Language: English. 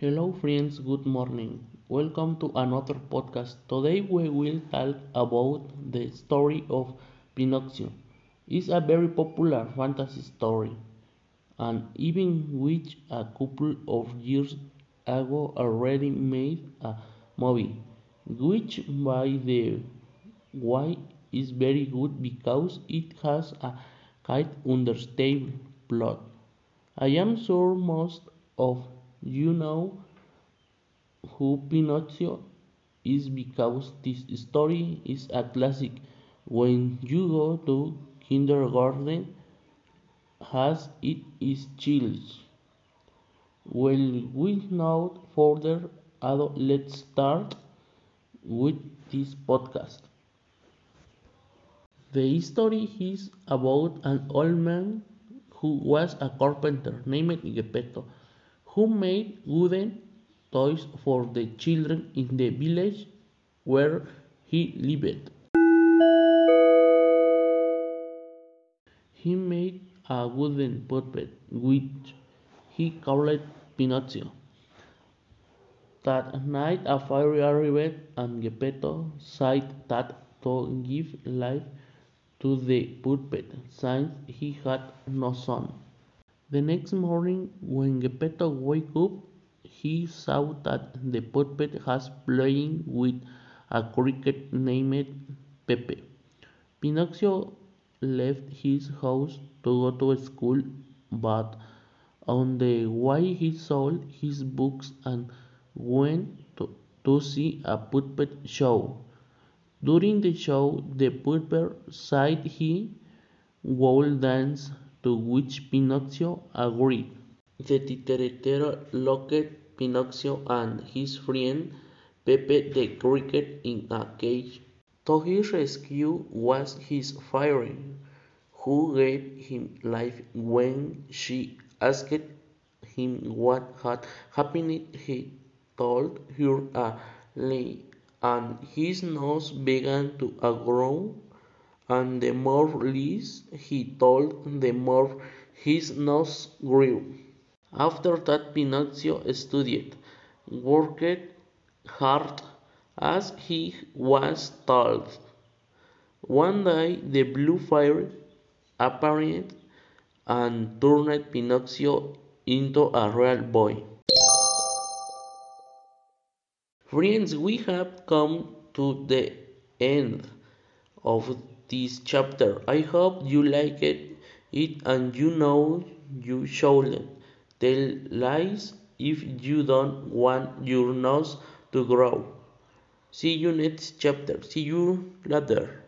Hello friends, good morning. Welcome to another podcast. Today we will talk about the story of Pinocchio. It's a very popular fantasy story and even which a couple of years ago already made a movie which by the way is very good because it has a quite understandable plot. I am sure most of you know who Pinocchio is because this story is a classic. When you go to kindergarten, has it is chills. Well, without further ado, let's start with this podcast. The story is about an old man who was a carpenter named Geppetto, who made wooden toys for the children in the village where he lived. He made a wooden puppet which he called Pinocchio. That night a fairy arrived and Geppetto said that to give life to the puppet since he had no son. The next morning when Geppetto woke up he saw that the puppet was playing with a cricket named Pepe. Pinocchio left his house to go to school, but on the way he sold his books and went to, to see a puppet show. During the show, the puppet said he would dance, to which Pinocchio agreed. The titiritero locked Pinocchio and his friend Pepe the cricket in a cage. To his rescue was his fairy, who gave him life when she asked him what had happened. He told her a lie, and his nose began to grow. And the more lies he told, the more his nose grew. After that Pinocchio studied, worked hard as he was told. One day the blue fairy appeared and turned Pinocchio into a real boy. Friends, we have come to the end of this chapter. I hope you liked it and you know you shouldn't tell lies if you don't want your nose to grow. See you next chapter. See you later.